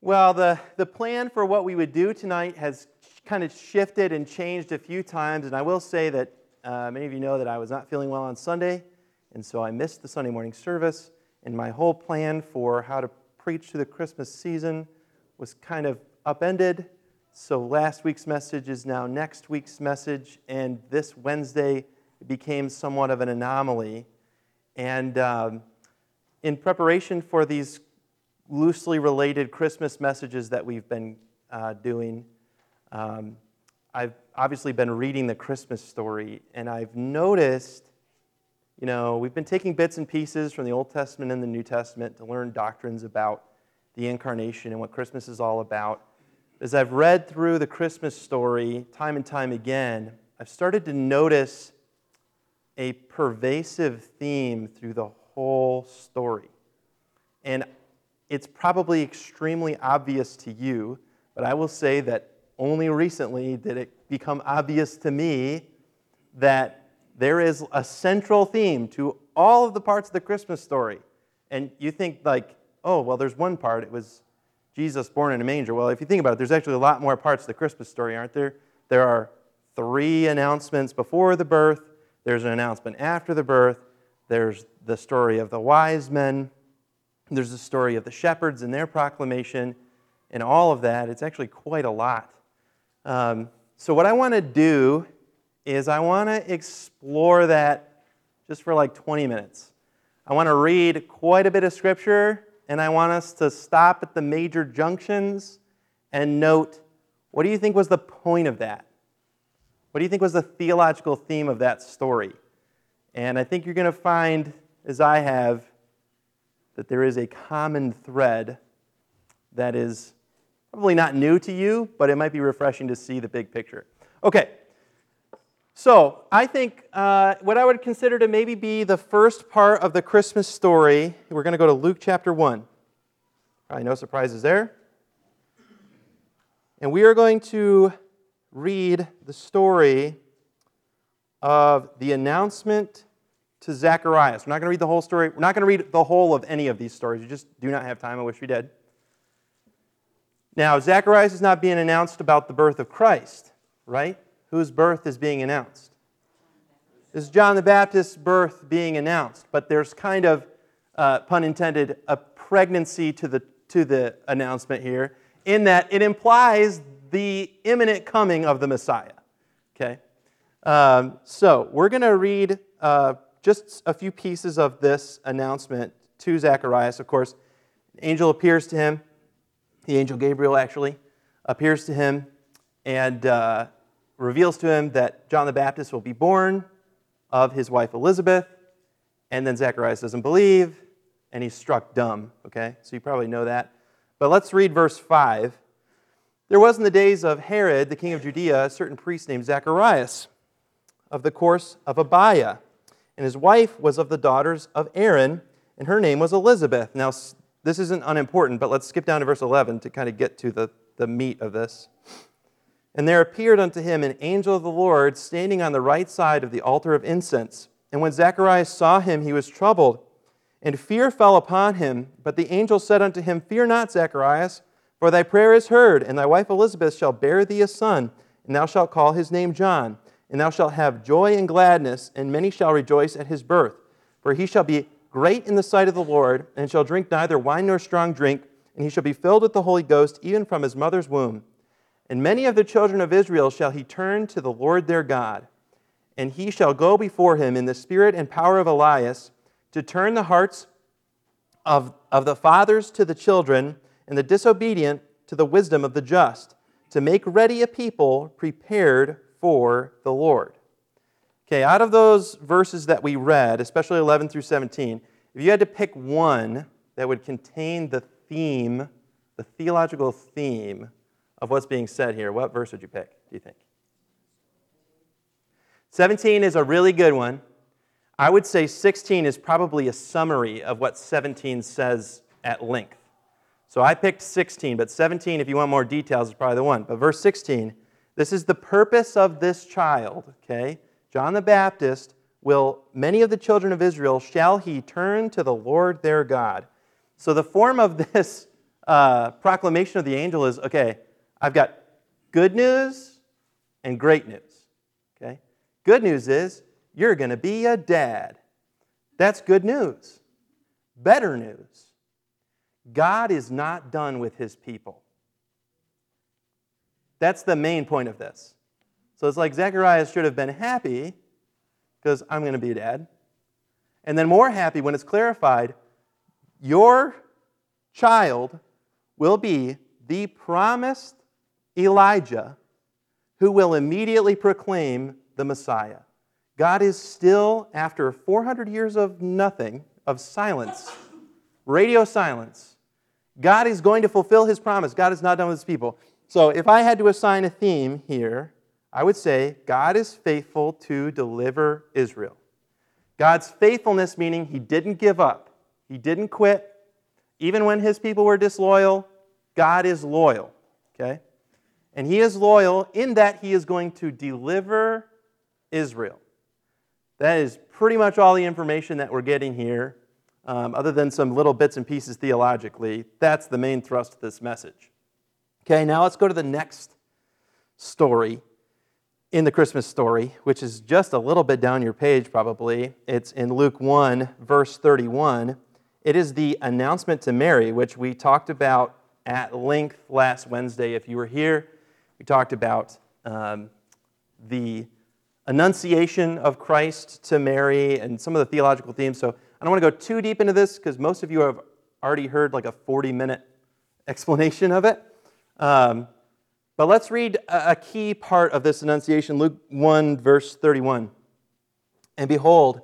Well, the, the plan for what we would do tonight has kind of shifted and changed a few times. And I will say that uh, many of you know that I was not feeling well on Sunday, and so I missed the Sunday morning service. And my whole plan for how to preach through the Christmas season was kind of upended. So last week's message is now next week's message, and this Wednesday became somewhat of an anomaly. And um, in preparation for these loosely related Christmas messages that we've been uh, doing, um, I've obviously been reading the Christmas story, and I've noticed, you know, we've been taking bits and pieces from the Old Testament and the New Testament to learn doctrines about the incarnation and what Christmas is all about. As I've read through the Christmas story time and time again, I've started to notice a pervasive theme through the whole story. And it's probably extremely obvious to you, but I will say that only recently did it become obvious to me that there is a central theme to all of the parts of the Christmas story. And you think, like, oh, well, there's one part, it was Jesus born in a manger. Well, if you think about it, there's actually a lot more parts of the Christmas story, aren't there? There are three announcements before the birth, there's an announcement after the birth, there's the story of the wise men, there's the story of the shepherds and their proclamation, and all of that. It's actually quite a lot. Um, so, what I want to do is I want to explore that just for like 20 minutes. I want to read quite a bit of scripture, and I want us to stop at the major junctions and note what do you think was the point of that? What do you think was the theological theme of that story? And I think you're going to find, as I have, that there is a common thread that is probably not new to you, but it might be refreshing to see the big picture. Okay, so I think uh, what I would consider to maybe be the first part of the Christmas story, we're going to go to Luke chapter 1. Probably no surprises there. And we are going to read the story of the announcement to Zacharias. We're not going to read the whole story. We're not going to read the whole of any of these stories. We just do not have time. I wish we did. Now, Zacharias is not being announced about the birth of Christ, right? Whose birth is being announced? Is John the Baptist's birth being announced, but there's kind of, uh, pun intended, a pregnancy to the, to the announcement here, in that it implies the imminent coming of the Messiah. Okay? Um, so, we're going to read uh, just a few pieces of this announcement to Zacharias. Of course, the angel appears to him, the angel Gabriel actually appears to him and uh, reveals to him that John the Baptist will be born of his wife Elizabeth. And then Zacharias doesn't believe, and he's struck dumb. Okay? So you probably know that. But let's read verse 5. There was in the days of Herod, the king of Judea, a certain priest named Zacharias of the course of Abia and his wife was of the daughters of Aaron, and her name was Elizabeth. Now, this isn't unimportant, but let's skip down to verse 11 to kind of get to the, the meat of this. And there appeared unto him an angel of the Lord standing on the right side of the altar of incense. And when Zacharias saw him, he was troubled, and fear fell upon him. But the angel said unto him, Fear not, Zacharias, for thy prayer is heard, and thy wife Elizabeth shall bear thee a son, and thou shalt call his name John and thou shalt have joy and gladness, and many shall rejoice at his birth. For he shall be great in the sight of the Lord, and shall drink neither wine nor strong drink, and he shall be filled with the Holy Ghost even from his mother's womb. And many of the children of Israel shall he turn to the Lord their God. And he shall go before him in the spirit and power of Elias to turn the hearts of, of the fathers to the children, and the disobedient to the wisdom of the just, to make ready a people prepared for the Lord. Okay, out of those verses that we read, especially 11 through 17, if you had to pick one that would contain the theme, the theological theme of what's being said here, what verse would you pick, do you think? 17 is a really good one. I would say 16 is probably a summary of what 17 says at length. So I picked 16, but 17, if you want more details, is probably the one. But verse 16 this is the purpose of this child, okay? John the Baptist will, many of the children of Israel, shall he turn to the Lord their God. So the form of this uh, proclamation of the angel is okay, I've got good news and great news. Okay? Good news is you're going to be a dad. That's good news. Better news God is not done with his people. That's the main point of this. So it's like Zechariah should have been happy because I'm going to be a dad. And then more happy when it's clarified your child will be the promised Elijah who will immediately proclaim the Messiah. God is still, after 400 years of nothing, of silence, radio silence, God is going to fulfill his promise. God is not done with his people. So if I had to assign a theme here, I would say God is faithful to deliver Israel. God's faithfulness meaning he didn't give up, he didn't quit. Even when his people were disloyal, God is loyal. Okay? And he is loyal in that he is going to deliver Israel. That is pretty much all the information that we're getting here, um, other than some little bits and pieces theologically. That's the main thrust of this message. Okay, now let's go to the next story in the Christmas story, which is just a little bit down your page probably. It's in Luke 1, verse 31. It is the announcement to Mary, which we talked about at length last Wednesday. If you were here, we talked about um, the annunciation of Christ to Mary and some of the theological themes. So I don't want to go too deep into this because most of you have already heard like a 40 minute explanation of it. Um, but let's read a key part of this annunciation Luke 1, verse 31. And behold,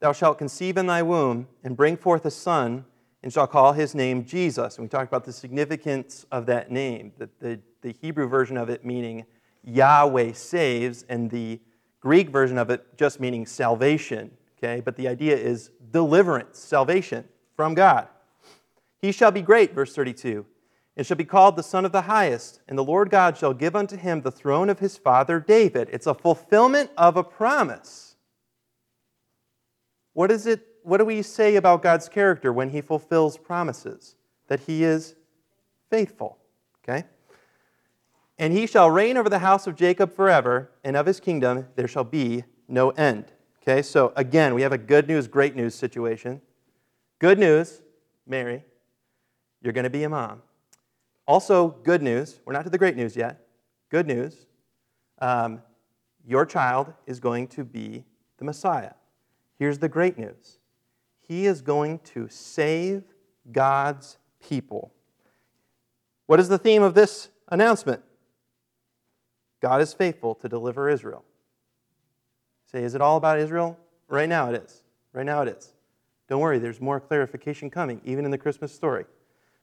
thou shalt conceive in thy womb and bring forth a son and shall call his name Jesus. And we talked about the significance of that name, the, the, the Hebrew version of it meaning Yahweh saves, and the Greek version of it just meaning salvation. Okay, but the idea is deliverance, salvation from God. He shall be great, verse 32, and shall be called the Son of the Highest, and the Lord God shall give unto him the throne of his father David. It's a fulfillment of a promise. What is it what do we say about God's character when he fulfills promises? That he is faithful. Okay? And he shall reign over the house of Jacob forever, and of his kingdom there shall be no end. Okay, so again, we have a good news, great news situation. Good news, Mary, you're going to be a mom. Also, good news, we're not to the great news yet. Good news, um, your child is going to be the Messiah. Here's the great news he is going to save God's people. What is the theme of this announcement? God is faithful to deliver Israel. Say, is it all about Israel? Right now it is. Right now it is. Don't worry, there's more clarification coming, even in the Christmas story.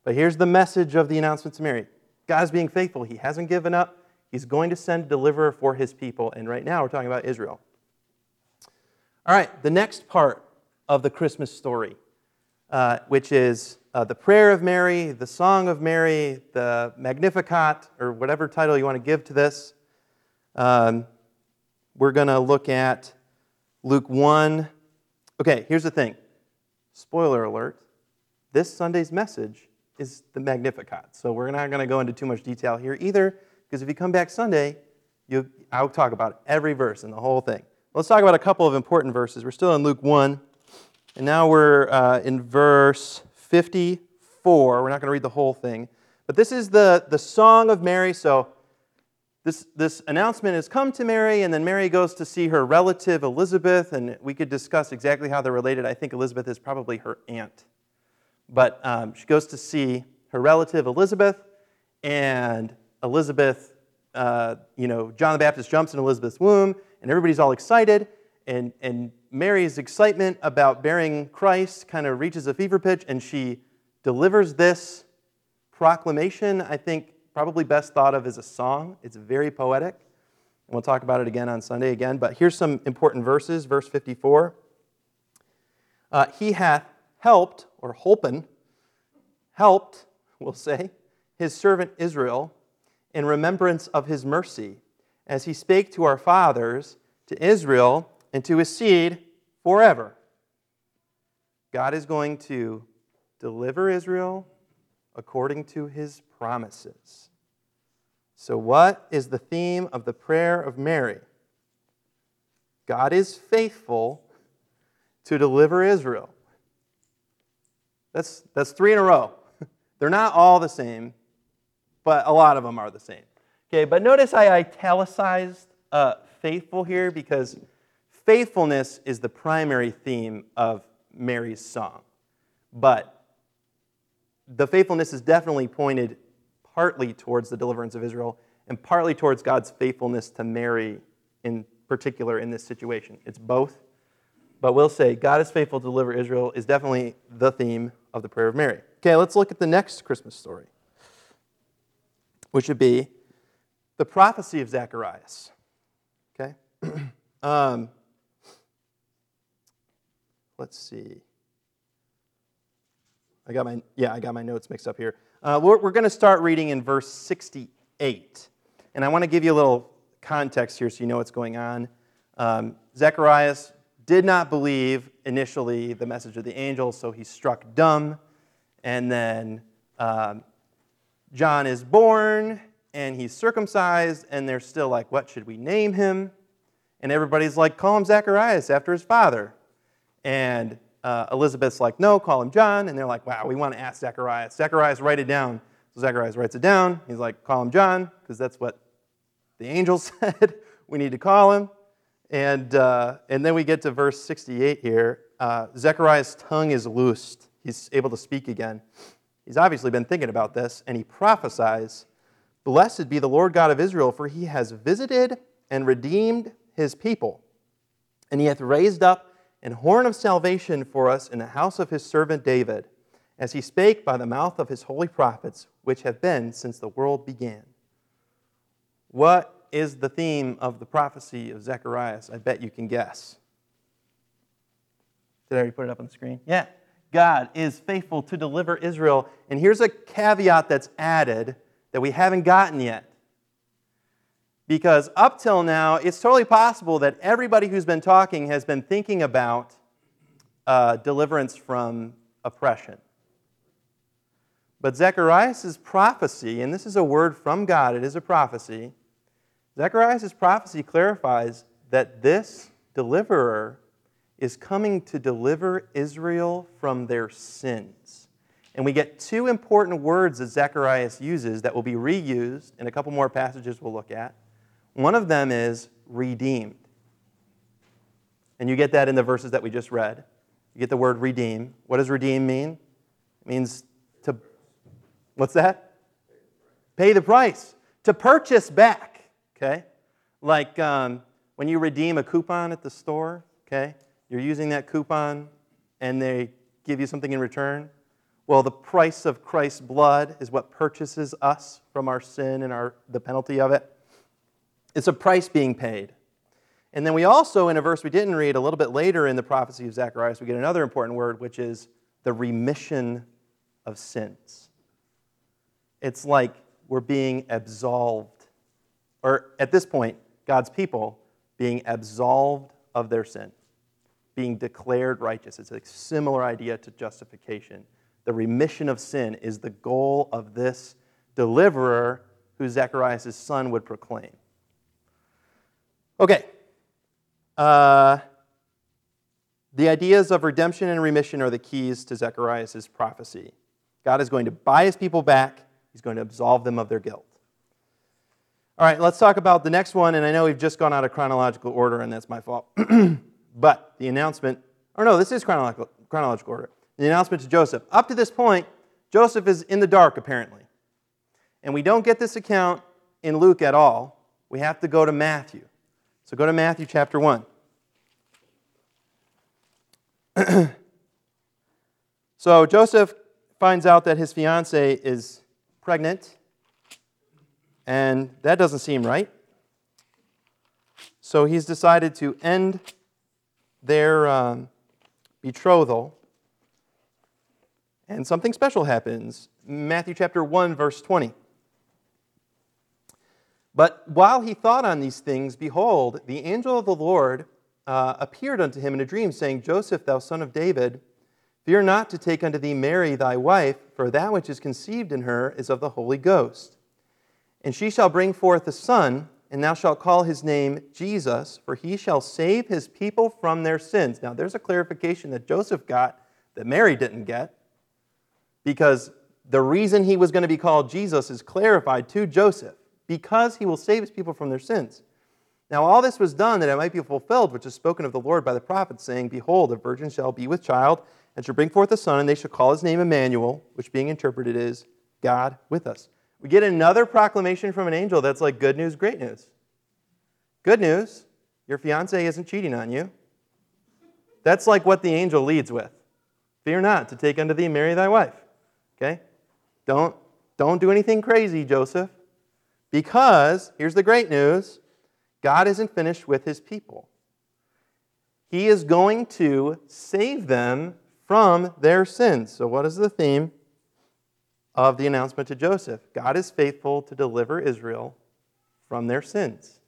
But here's the message of the announcement to Mary God's being faithful. He hasn't given up. He's going to send a deliverer for his people. And right now we're talking about Israel. All right, the next part of the Christmas story, uh, which is uh, the prayer of Mary, the song of Mary, the Magnificat, or whatever title you want to give to this. Um, we're going to look at Luke 1. Okay, here's the thing spoiler alert this Sunday's message is the Magnificat. So we're not going to go into too much detail here either, because if you come back Sunday, you, I'll talk about every verse and the whole thing. Let's talk about a couple of important verses. We're still in Luke 1. And now we're uh, in verse 54. We're not going to read the whole thing. But this is the, the song of Mary. So this, this announcement has come to Mary, and then Mary goes to see her relative Elizabeth, and we could discuss exactly how they're related. I think Elizabeth is probably her aunt. But um, she goes to see her relative Elizabeth, and Elizabeth, uh, you know, John the Baptist jumps in Elizabeth's womb, and everybody's all excited and, and Mary's excitement about bearing Christ kind of reaches a fever pitch, and she delivers this proclamation, I think probably best thought of as a song. It's very poetic. And we'll talk about it again on Sunday again. But here's some important verses. Verse 54 uh, He hath helped, or holpen, helped, we'll say, his servant Israel in remembrance of his mercy, as he spake to our fathers, to Israel and to his seed forever. God is going to deliver Israel according to his promises. So, what is the theme of the prayer of Mary? God is faithful to deliver Israel. That's, that's three in a row. They're not all the same, but a lot of them are the same. Okay, but notice I italicized uh, faithful here because faithfulness is the primary theme of Mary's song. But the faithfulness is definitely pointed partly towards the deliverance of Israel and partly towards God's faithfulness to Mary in particular in this situation. It's both. But we'll say God is faithful to deliver Israel is definitely the theme of the prayer of Mary. Okay, let's look at the next Christmas story, which would be the prophecy of Zacharias. Okay? um, let's see. I got my yeah, I got my notes mixed up here. Uh, we're, we're going to start reading in verse 68, and I want to give you a little context here so you know what's going on. Um, Zacharias did not believe initially the message of the angel, so he struck dumb. And then um, John is born and he's circumcised, and they're still like, What should we name him? And everybody's like, Call him Zacharias after his father. And uh, Elizabeth's like, No, call him John. And they're like, Wow, we want to ask Zacharias. Zacharias, write it down. So Zacharias writes it down. He's like, Call him John, because that's what the angel said we need to call him. And, uh, and then we get to verse 68 here. Uh, Zechariah's tongue is loosed. He's able to speak again. He's obviously been thinking about this, and he prophesies Blessed be the Lord God of Israel, for he has visited and redeemed his people. And he hath raised up an horn of salvation for us in the house of his servant David, as he spake by the mouth of his holy prophets, which have been since the world began. What is the theme of the prophecy of Zechariah? I bet you can guess. Did I already put it up on the screen? Yeah. God is faithful to deliver Israel. And here's a caveat that's added that we haven't gotten yet. Because up till now, it's totally possible that everybody who's been talking has been thinking about uh, deliverance from oppression. But Zechariah's prophecy, and this is a word from God, it is a prophecy. Zechariah's prophecy clarifies that this deliverer is coming to deliver Israel from their sins. And we get two important words that Zacharias uses that will be reused in a couple more passages we'll look at. One of them is redeemed. And you get that in the verses that we just read. You get the word redeem. What does redeem mean? It means to, what's that? Pay the price. To purchase back, okay? Like um, when you redeem a coupon at the store, okay? You're using that coupon and they give you something in return. Well, the price of Christ's blood is what purchases us from our sin and our, the penalty of it. It's a price being paid. And then we also, in a verse we didn't read, a little bit later in the prophecy of Zacharias, we get another important word, which is the remission of sins. It's like we're being absolved, or at this point, God's people being absolved of their sin, being declared righteous. It's a similar idea to justification. The remission of sin is the goal of this deliverer who Zacharias' son would proclaim. Okay. Uh, the ideas of redemption and remission are the keys to Zechariah's prophecy. God is going to buy his people back, he's going to absolve them of their guilt. All right, let's talk about the next one, and I know we've just gone out of chronological order, and that's my fault. but the announcement, or no, this is chronological, chronological order. The announcement to Joseph. Up to this point, Joseph is in the dark, apparently. And we don't get this account in Luke at all. We have to go to Matthew. So go to Matthew chapter 1. so Joseph finds out that his fiancee is pregnant, and that doesn't seem right. So he's decided to end their um, betrothal, and something special happens. Matthew chapter 1, verse 20. But while he thought on these things, behold, the angel of the Lord uh, appeared unto him in a dream, saying, Joseph, thou son of David, Fear not to take unto thee Mary thy wife, for that which is conceived in her is of the Holy Ghost. And she shall bring forth a son, and thou shalt call his name Jesus, for he shall save his people from their sins. Now, there's a clarification that Joseph got that Mary didn't get, because the reason he was going to be called Jesus is clarified to Joseph, because he will save his people from their sins. Now, all this was done that it might be fulfilled, which is spoken of the Lord by the prophet, saying, Behold, a virgin shall be with child and shall bring forth a son, and they shall call his name Emmanuel, which being interpreted is God with us. We get another proclamation from an angel that's like good news, great news. Good news, your fiance isn't cheating on you. That's like what the angel leads with. Fear not to take unto thee Mary thy wife. Okay? Don't, don't do anything crazy, Joseph. Because, here's the great news God isn't finished with his people. He is going to save them from their sins. So, what is the theme of the announcement to Joseph? God is faithful to deliver Israel from their sins.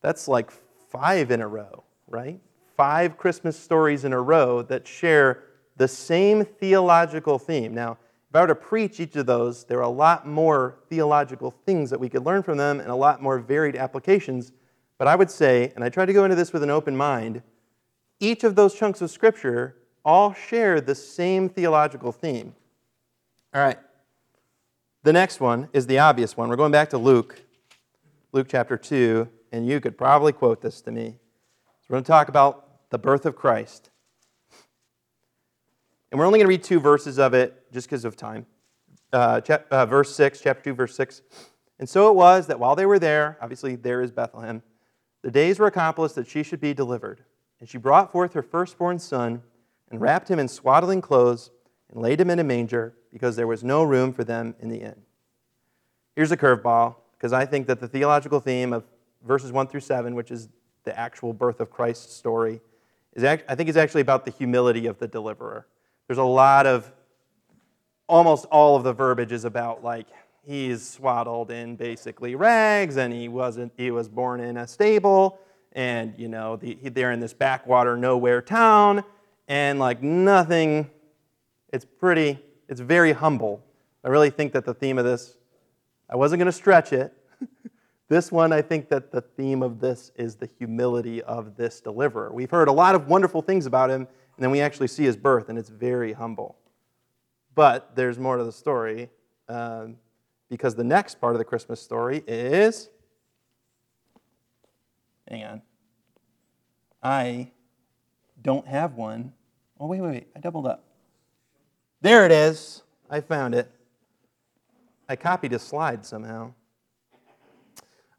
That's like five in a row, right? Five Christmas stories in a row that share the same theological theme. Now, if I were to preach each of those, there are a lot more theological things that we could learn from them and a lot more varied applications. But I would say, and I try to go into this with an open mind, each of those chunks of Scripture all share the same theological theme. All right. The next one is the obvious one. We're going back to Luke, Luke chapter 2, and you could probably quote this to me. So we're going to talk about the birth of Christ. And we're only going to read two verses of it just because of time. Uh, chap- uh, verse 6, chapter 2, verse 6. And so it was that while they were there, obviously there is Bethlehem, the days were accomplished that she should be delivered. And she brought forth her firstborn son and wrapped him in swaddling clothes and laid him in a manger because there was no room for them in the inn. Here's a curveball because I think that the theological theme of verses 1 through 7, which is the actual birth of Christ's story, is I think is actually about the humility of the deliverer. There's a lot of almost all of the verbiage is about like he's swaddled in basically rags and he wasn't he was born in a stable and you know the, they're in this backwater nowhere town and like nothing it's pretty it's very humble i really think that the theme of this i wasn't going to stretch it this one i think that the theme of this is the humility of this deliverer we've heard a lot of wonderful things about him and then we actually see his birth and it's very humble but there's more to the story um, because the next part of the christmas story is Hang on. I don't have one. Oh, wait, wait, wait. I doubled up. There it is. I found it. I copied a slide somehow.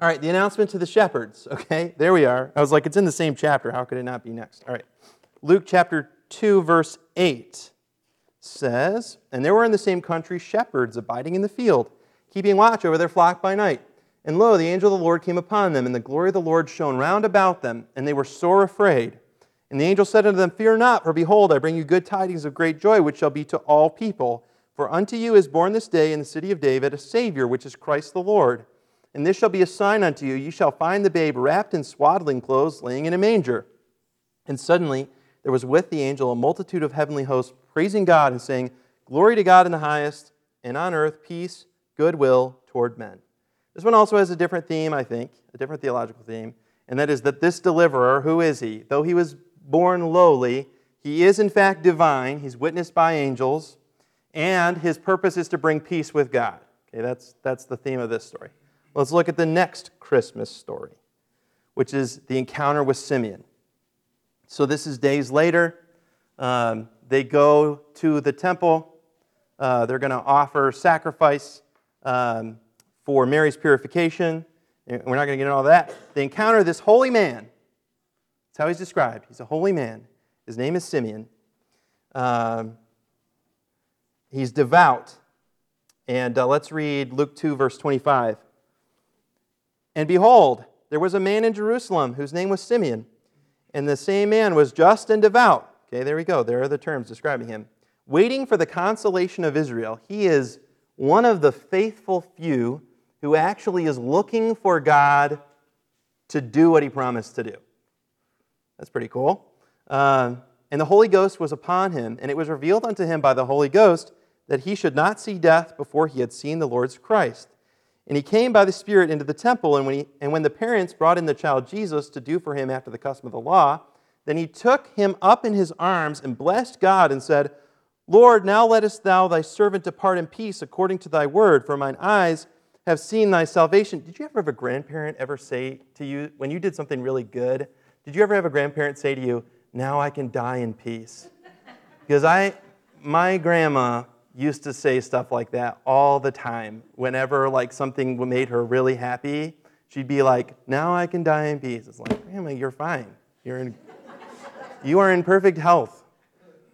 All right, the announcement to the shepherds. Okay, there we are. I was like, it's in the same chapter. How could it not be next? All right. Luke chapter 2, verse 8 says, And there were in the same country shepherds abiding in the field, keeping watch over their flock by night. And lo, the angel of the Lord came upon them, and the glory of the Lord shone round about them, and they were sore afraid. And the angel said unto them, Fear not, for behold, I bring you good tidings of great joy, which shall be to all people. For unto you is born this day in the city of David a Savior, which is Christ the Lord. And this shall be a sign unto you you shall find the babe wrapped in swaddling clothes, laying in a manger. And suddenly there was with the angel a multitude of heavenly hosts, praising God and saying, Glory to God in the highest, and on earth peace, goodwill toward men. This one also has a different theme, I think, a different theological theme, and that is that this deliverer, who is he? Though he was born lowly, he is in fact divine. He's witnessed by angels, and his purpose is to bring peace with God. Okay, that's, that's the theme of this story. Let's look at the next Christmas story, which is the encounter with Simeon. So this is days later. Um, they go to the temple. Uh, they're going to offer sacrifice. Um, for Mary's purification. We're not going to get into all that. They encounter this holy man. That's how he's described. He's a holy man. His name is Simeon. Um, he's devout. And uh, let's read Luke 2, verse 25. And behold, there was a man in Jerusalem whose name was Simeon. And the same man was just and devout. Okay, there we go. There are the terms describing him. Waiting for the consolation of Israel. He is one of the faithful few who actually is looking for God to do what he promised to do. That's pretty cool. Uh, and the Holy Ghost was upon him, and it was revealed unto him by the Holy Ghost that he should not see death before he had seen the Lord's Christ. And he came by the Spirit into the temple, and when, he, and when the parents brought in the child Jesus to do for him after the custom of the law, then he took him up in his arms and blessed God and said, Lord, now lettest thou thy servant depart in peace according to thy word, for mine eyes have seen thy salvation. Did you ever have a grandparent ever say to you, when you did something really good, did you ever have a grandparent say to you, now I can die in peace. Because I, my grandma used to say stuff like that all the time. Whenever like something made her really happy, she'd be like, now I can die in peace. It's like, grandma, you're fine. You're in, you are in perfect health.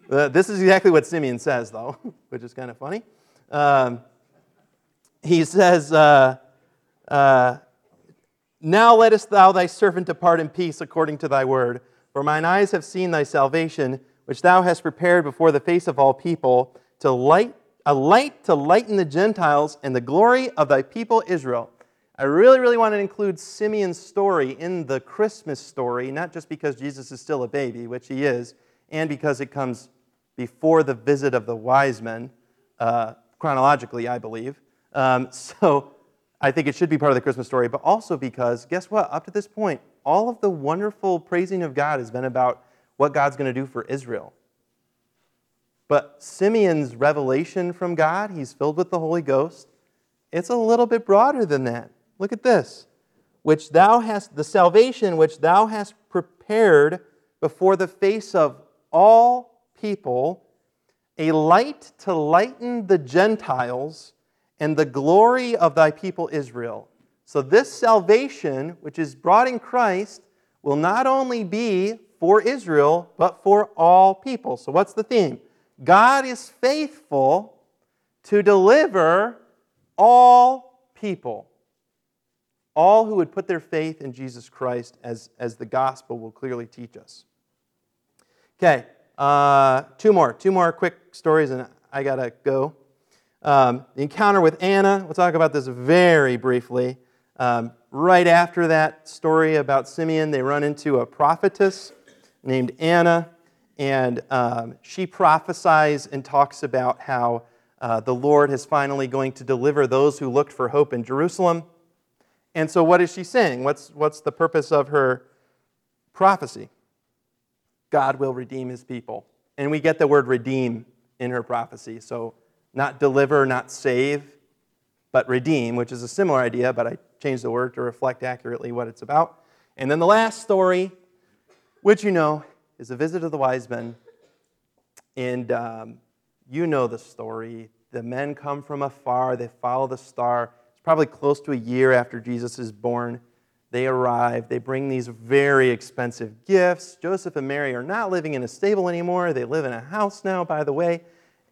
Uh, this is exactly what Simeon says, though, which is kind of funny. Um, he says, uh, uh, Now lettest thou thy servant depart in peace according to thy word. For mine eyes have seen thy salvation, which thou hast prepared before the face of all people, to light, a light to lighten the Gentiles and the glory of thy people Israel. I really, really want to include Simeon's story in the Christmas story, not just because Jesus is still a baby, which he is, and because it comes before the visit of the wise men, uh, chronologically, I believe. Um, so I think it should be part of the Christmas story, but also because, guess what? Up to this point, all of the wonderful praising of God has been about what God's going to do for Israel. But Simeon's revelation from God, he's filled with the Holy Ghost, it's a little bit broader than that. Look at this. Which thou hast, the salvation which thou hast prepared before the face of all people, a light to lighten the Gentiles and the glory of thy people Israel. So, this salvation, which is brought in Christ, will not only be for Israel, but for all people. So, what's the theme? God is faithful to deliver all people. All who would put their faith in Jesus Christ, as, as the gospel will clearly teach us. Okay, uh, two more. Two more quick stories, and I got to go. Um, the encounter with Anna, we'll talk about this very briefly. Um, right after that story about Simeon, they run into a prophetess named Anna, and um, she prophesies and talks about how uh, the Lord is finally going to deliver those who looked for hope in Jerusalem. And so, what is she saying? What's, what's the purpose of her prophecy? God will redeem his people. And we get the word redeem in her prophecy. So, not deliver, not save, but redeem, which is a similar idea, but I changed the word to reflect accurately what it's about. And then the last story, which you know, is a visit of the wise men. And um, you know the story. The men come from afar, they follow the star. It's probably close to a year after Jesus is born. They arrive, they bring these very expensive gifts. Joseph and Mary are not living in a stable anymore, they live in a house now, by the way.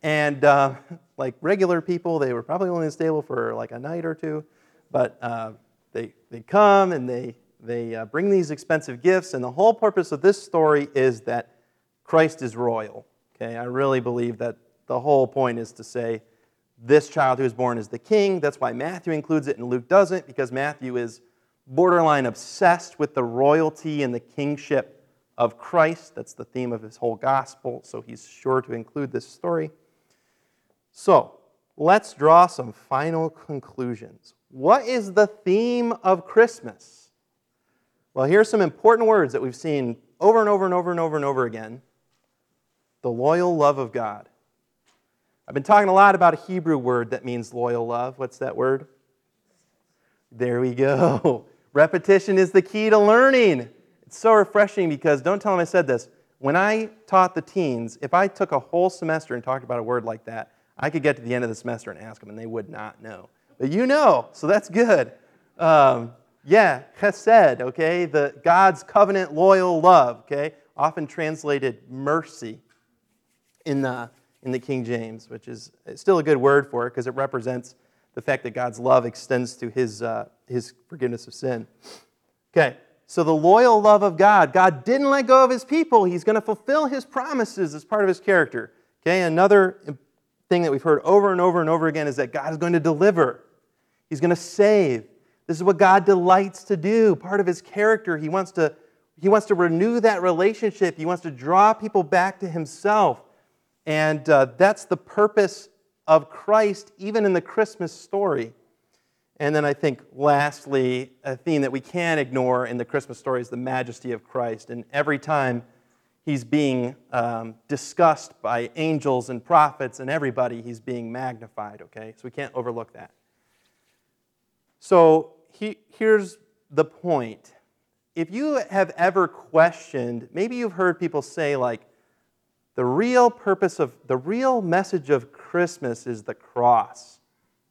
And uh, like regular people, they were probably only in the stable for like a night or two. But uh, they, they come and they, they uh, bring these expensive gifts. And the whole purpose of this story is that Christ is royal. Okay, I really believe that the whole point is to say this child who is born is the king. That's why Matthew includes it and Luke doesn't, because Matthew is borderline obsessed with the royalty and the kingship of Christ. That's the theme of his whole gospel, so he's sure to include this story. So, let's draw some final conclusions. What is the theme of Christmas? Well, here's some important words that we've seen over and over and over and over and over again the loyal love of God. I've been talking a lot about a Hebrew word that means loyal love. What's that word? There we go. Repetition is the key to learning. It's so refreshing because don't tell them I said this. When I taught the teens, if I took a whole semester and talked about a word like that, I could get to the end of the semester and ask them, and they would not know. But you know, so that's good. Um, yeah, chesed, okay, the God's covenant loyal love, okay, often translated mercy in the in the King James, which is still a good word for it because it represents the fact that God's love extends to His uh, His forgiveness of sin. Okay, so the loyal love of God, God didn't let go of His people. He's going to fulfill His promises as part of His character. Okay, another thing that we've heard over and over and over again is that God is going to deliver, He's going to save. This is what God delights to do. Part of His character, He wants to he wants to renew that relationship. He wants to draw people back to himself. And uh, that's the purpose of Christ, even in the Christmas story. And then I think, lastly, a theme that we can't ignore in the Christmas story is the majesty of Christ. And every time he's being um, discussed by angels and prophets and everybody, he's being magnified, okay? So we can't overlook that. So he, here's the point. If you have ever questioned, maybe you've heard people say, like, the real purpose of, the real message of Christmas is the cross.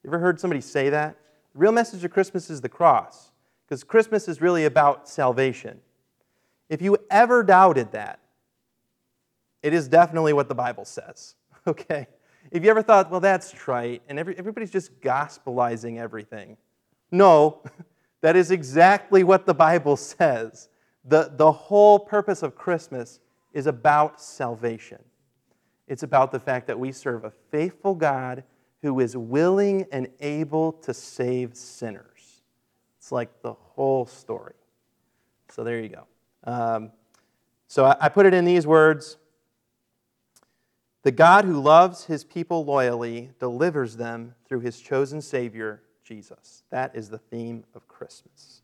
You ever heard somebody say that? The real message of Christmas is the cross, because Christmas is really about salvation. If you ever doubted that, it is definitely what the Bible says, okay? If you ever thought, well, that's trite, and every, everybody's just gospelizing everything, no, that is exactly what the Bible says. The, the whole purpose of Christmas is about salvation. It's about the fact that we serve a faithful God who is willing and able to save sinners. It's like the whole story. So there you go. Um, so I, I put it in these words The God who loves his people loyally delivers them through his chosen Savior, Jesus. That is the theme of Christmas.